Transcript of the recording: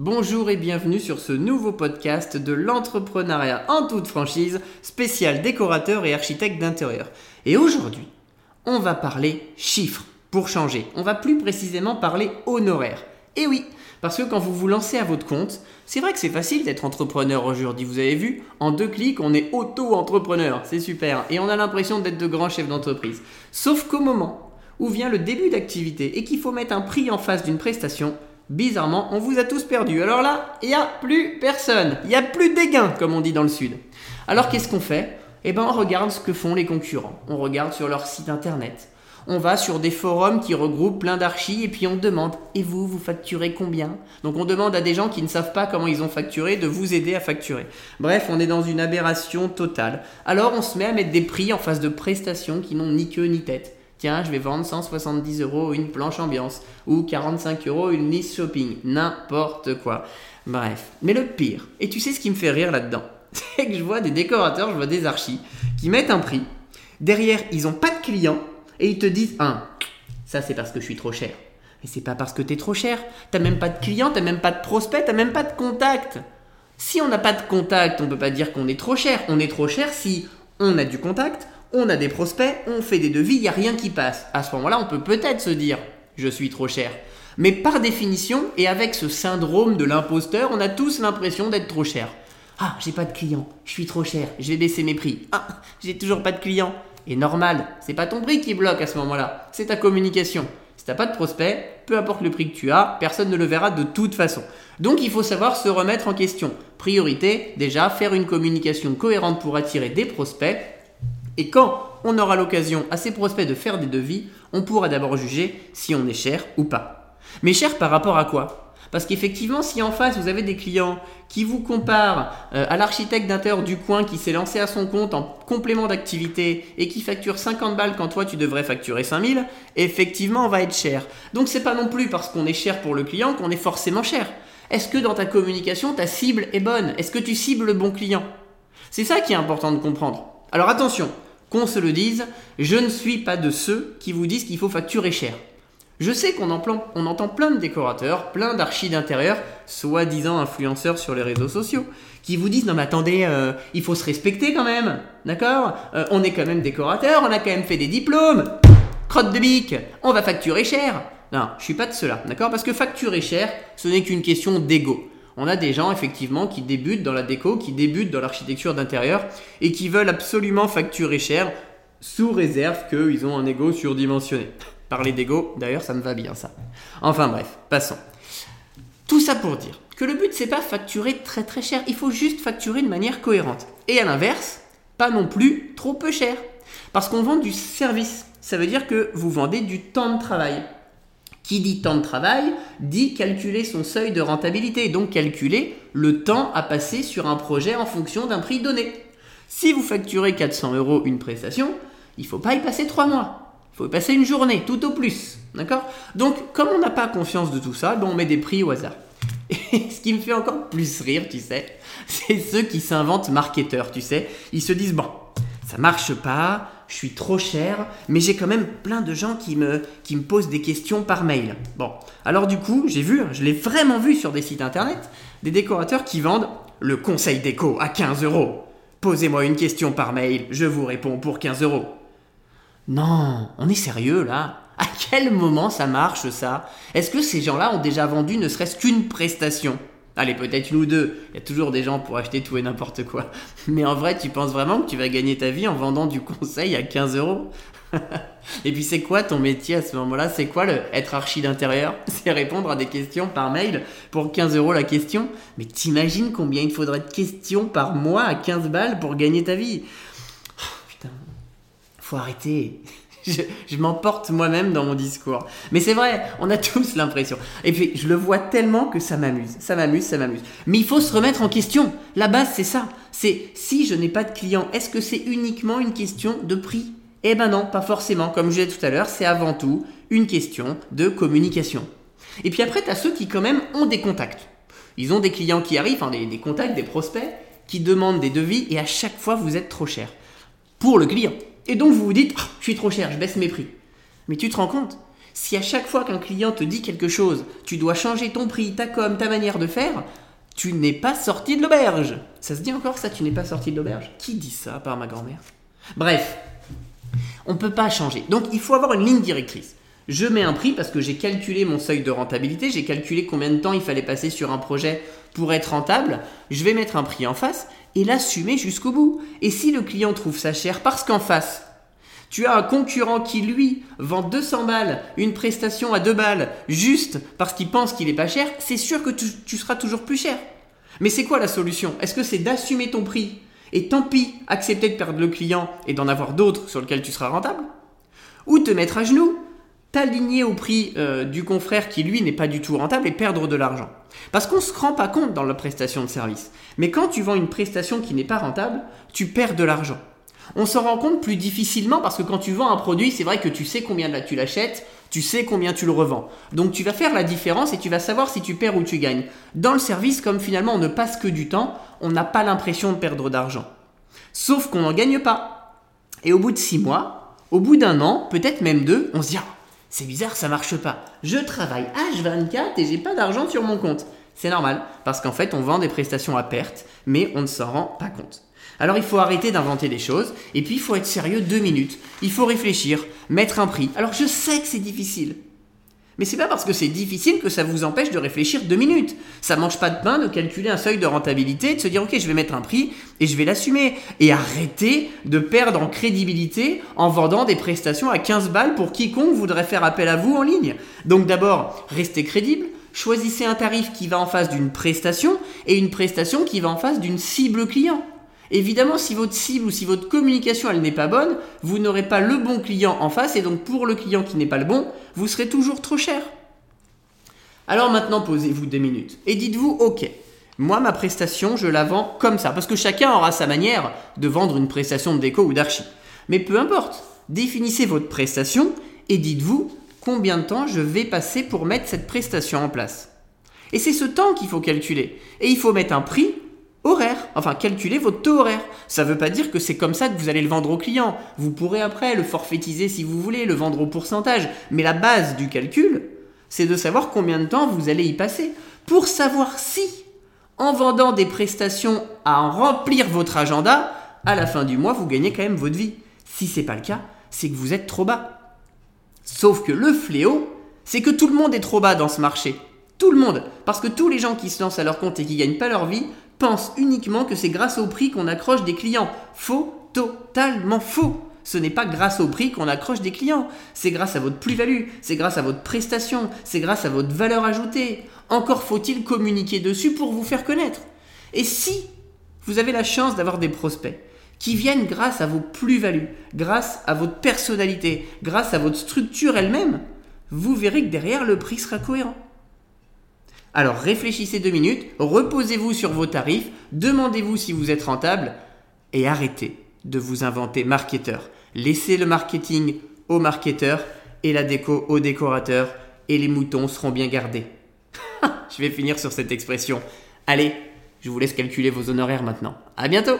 Bonjour et bienvenue sur ce nouveau podcast de l'entrepreneuriat en toute franchise, spécial décorateur et architecte d'intérieur. Et aujourd'hui, on va parler chiffres pour changer. On va plus précisément parler honoraires. Et oui, parce que quand vous vous lancez à votre compte, c'est vrai que c'est facile d'être entrepreneur aujourd'hui. Vous avez vu, en deux clics, on est auto-entrepreneur. C'est super. Et on a l'impression d'être de grands chefs d'entreprise. Sauf qu'au moment où vient le début d'activité et qu'il faut mettre un prix en face d'une prestation, bizarrement, on vous a tous perdu. Alors là, il n'y a plus personne. Il n'y a plus des gains, comme on dit dans le Sud. Alors qu'est-ce qu'on fait? Eh bien, on regarde ce que font les concurrents. On regarde sur leur site internet. On va sur des forums qui regroupent plein d'archis et puis on demande Et vous, vous facturez combien? Donc on demande à des gens qui ne savent pas comment ils ont facturé de vous aider à facturer. Bref, on est dans une aberration totale. Alors on se met à mettre des prix en face de prestations qui n'ont ni queue ni tête tiens, je vais vendre 170 euros une planche ambiance ou 45 euros une liste shopping, n'importe quoi. Bref, mais le pire, et tu sais ce qui me fait rire là-dedans, c'est que je vois des décorateurs, je vois des archis qui mettent un prix, derrière ils n'ont pas de clients et ils te disent, un, ça c'est parce que je suis trop cher. Mais c'est pas parce que tu es trop cher, t'as même pas de clients, t'as même pas de prospects, t'as même pas de contact. Si on n'a pas de contact, on peut pas dire qu'on est trop cher. On est trop cher si on a du contact, on a des prospects, on fait des devis, il n'y a rien qui passe. À ce moment-là, on peut peut-être se dire je suis trop cher. Mais par définition, et avec ce syndrome de l'imposteur, on a tous l'impression d'être trop cher. Ah, j'ai pas de clients, je suis trop cher, je vais baisser mes prix. Ah, j'ai toujours pas de clients. Et normal, c'est pas ton prix qui bloque à ce moment-là, c'est ta communication. Si t'as pas de prospect, peu importe le prix que tu as, personne ne le verra de toute façon. Donc il faut savoir se remettre en question. Priorité, déjà, faire une communication cohérente pour attirer des prospects et quand on aura l'occasion à ces prospects de faire des devis, on pourra d'abord juger si on est cher ou pas. Mais cher par rapport à quoi? Parce qu'effectivement, si en face vous avez des clients qui vous comparent euh, à l'architecte d'intérieur du coin qui s'est lancé à son compte en complément d'activité et qui facture 50 balles quand toi tu devrais facturer 5000, effectivement on va être cher. Donc c'est pas non plus parce qu'on est cher pour le client qu'on est forcément cher. Est-ce que dans ta communication ta cible est bonne? Est-ce que tu cibles le bon client? C'est ça qui est important de comprendre. Alors attention, qu'on se le dise, je ne suis pas de ceux qui vous disent qu'il faut facturer cher. Je sais qu'on entend plein de décorateurs, plein d'archis d'intérieur, soi-disant influenceurs sur les réseaux sociaux, qui vous disent non mais attendez, euh, il faut se respecter quand même, d'accord? Euh, On est quand même décorateur, on a quand même fait des diplômes, crotte de bique, on va facturer cher. Non, je suis pas de cela, d'accord? Parce que facturer cher, ce n'est qu'une question d'ego on a des gens effectivement qui débutent dans la déco, qui débutent dans l'architecture d'intérieur et qui veulent absolument facturer cher sous réserve qu'ils ont un ego surdimensionné. Parler d'ego, d'ailleurs, ça me va bien ça. Enfin bref, passons. Tout ça pour dire que le but c'est pas facturer très très cher, il faut juste facturer de manière cohérente. Et à l'inverse, pas non plus trop peu cher. Parce qu'on vend du service. Ça veut dire que vous vendez du temps de travail. Qui dit temps de travail dit calculer son seuil de rentabilité, donc calculer le temps à passer sur un projet en fonction d'un prix donné. Si vous facturez 400 euros une prestation, il ne faut pas y passer trois mois. Il faut y passer une journée, tout au plus. Donc, comme on n'a pas confiance de tout ça, ben, on met des prix au hasard. Et ce qui me fait encore plus rire, tu sais, c'est ceux qui s'inventent marketeurs, tu sais. Ils se disent, bon, ça marche pas, je suis trop cher, mais j'ai quand même plein de gens qui me, posent des questions par mail. Bon, alors du coup, j'ai vu, je l'ai vraiment vu sur des sites internet, des décorateurs qui vendent le conseil déco à 15 euros. Posez-moi une question par mail, je vous réponds pour 15 euros. Non, on est sérieux là? À quel moment ça marche ça? Est-ce que ces gens-là ont déjà vendu ne serait-ce qu'une prestation? Allez, peut-être une ou deux. Il y a toujours des gens pour acheter tout et n'importe quoi. Mais en vrai, tu penses vraiment que tu vas gagner ta vie en vendant du conseil à 15 euros? Et puis c'est quoi ton métier à ce moment-là? C'est quoi le être archi d'intérieur? C'est répondre à des questions par mail pour 15 euros la question? Mais t'imagines combien il faudrait de questions par mois à 15 balles pour gagner ta vie? Putain, faut arrêter je, m'emporte moi-même dans mon discours. Mais c'est vrai, on a tous l'impression. Et puis, je le vois tellement que ça m'amuse. Ça m'amuse, ça m'amuse. Mais il faut se remettre en question. La base, c'est ça. C'est si je n'ai pas de clients, est-ce que c'est uniquement une question de prix? Eh ben non, pas forcément. Comme je disais tout à l'heure, c'est avant tout une question de communication. Et puis après, tu as ceux qui quand même ont des contacts. Ils ont des clients qui arrivent, des contacts, des prospects, qui demandent des devis et à chaque fois, vous êtes trop cher. Pour le client. Et donc vous vous dites, ah, je suis trop cher, je baisse mes prix. Mais tu te rends compte Si à chaque fois qu'un client te dit quelque chose, tu dois changer ton prix, ta com, ta manière de faire, tu n'es pas sorti de l'auberge. Ça se dit encore ça, tu n'es pas sorti de l'auberge? Qui dit ça, à part ma grand-mère? Bref, on ne peut pas changer. Donc il faut avoir une ligne directrice. Je mets un prix parce que j'ai calculé mon seuil de rentabilité, j'ai calculé combien de temps il fallait passer sur un projet pour être rentable. Je vais mettre un prix en face et l'assumer jusqu'au bout. Et si le client trouve ça cher parce qu'en face, tu as un concurrent qui, lui, vend 200 balles, une prestation à 2 balles, juste parce qu'il pense qu'il est pas cher, c'est sûr que tu, tu, seras toujours plus cher. Mais c'est quoi la solution? Est-ce que c'est d'assumer ton prix et tant pis, accepter de perdre le client et d'en avoir d'autres sur lesquels tu seras rentable? Ou te mettre à genoux, t'aligner au prix euh, du confrère qui lui n'est pas du tout rentable et perdre de l'argent Parce qu'on ne se rend pas compte dans la prestation de service. Mais quand tu vends une prestation qui n'est pas rentable, tu perds de l'argent. On s'en rend compte plus difficilement parce que quand tu vends un produit, c'est vrai que tu sais combien tu l'achètes, tu sais combien tu le revends. Donc tu vas faire la différence et tu vas savoir si tu perds ou tu gagnes. Dans le service, comme finalement on ne passe que du temps, on n'a pas l'impression de perdre d'argent. Sauf qu'on n'en gagne pas. Et au bout de six mois, au bout d'un an, peut-être même deux, on se dit ah, c'est bizarre, ça marche pas. Je travaille H24 et j'ai pas d'argent sur mon compte. C'est normal, parce qu'en fait on vend des prestations à perte, mais on ne s'en rend pas compte. Alors il faut arrêter d'inventer des choses, et puis il faut être sérieux deux minutes. Il faut réfléchir, mettre un prix. Alors je sais que c'est difficile. Mais c'est pas parce que c'est difficile que ça vous empêche de réfléchir deux minutes. Ça mange pas de pain de calculer un seuil de rentabilité, de se dire ok je vais mettre un prix et je vais l'assumer. Et arrêter de perdre en crédibilité en vendant des prestations à 15 balles pour quiconque voudrait faire appel à vous en ligne. Donc d'abord, restez crédible, choisissez un tarif qui va en face d'une prestation et une prestation qui va en face d'une cible client. Évidemment, si votre cible ou si votre communication n'est pas bonne, vous n'aurez pas le bon client en face et donc pour le client qui n'est pas le bon, vous serez toujours trop cher. Alors maintenant, posez-vous deux minutes et dites-vous OK. Moi, ma prestation, je la vends comme ça parce que chacun aura sa manière de vendre une prestation de déco ou d'archi. Mais peu importe, définissez votre prestation et dites-vous combien de temps je vais passer pour mettre cette prestation en place. Et c'est ce temps qu'il faut calculer. Et il faut mettre un prix horaire. Enfin, calculez votre taux horaire. Ça ne veut pas dire que c'est comme ça que vous allez le vendre au client. Vous pourrez après le forfaitiser si vous voulez, le vendre au pourcentage. Mais la base du calcul, c'est de savoir combien de temps vous allez y passer. Pour savoir si, en vendant des prestations à remplir votre agenda, à la fin du mois, vous gagnez quand même votre vie. Si c'est pas le cas, c'est que vous êtes trop bas. Sauf que le fléau, c'est que tout le monde est trop bas dans ce marché. Tout le monde. Parce que tous les gens qui se lancent à leur compte et qui gagnent pas leur vie pense uniquement que c'est grâce au prix qu'on accroche des clients. Faux, totalement faux. Ce n'est pas grâce au prix qu'on accroche des clients, c'est grâce à votre plus-value, c'est grâce à votre prestation, c'est grâce à votre valeur ajoutée. Encore faut-il communiquer dessus pour vous faire connaître. Et si vous avez la chance d'avoir des prospects qui viennent grâce à vos plus-values, grâce à votre personnalité, grâce à votre structure elle-même, vous verrez que derrière le prix sera cohérent. Alors réfléchissez deux minutes, reposez-vous sur vos tarifs, demandez-vous si vous êtes rentable et arrêtez de vous inventer marketeur. Laissez le marketing aux marketeurs et la déco aux décorateurs et les moutons seront bien gardés. je vais finir sur cette expression. Allez, je vous laisse calculer vos honoraires maintenant. À bientôt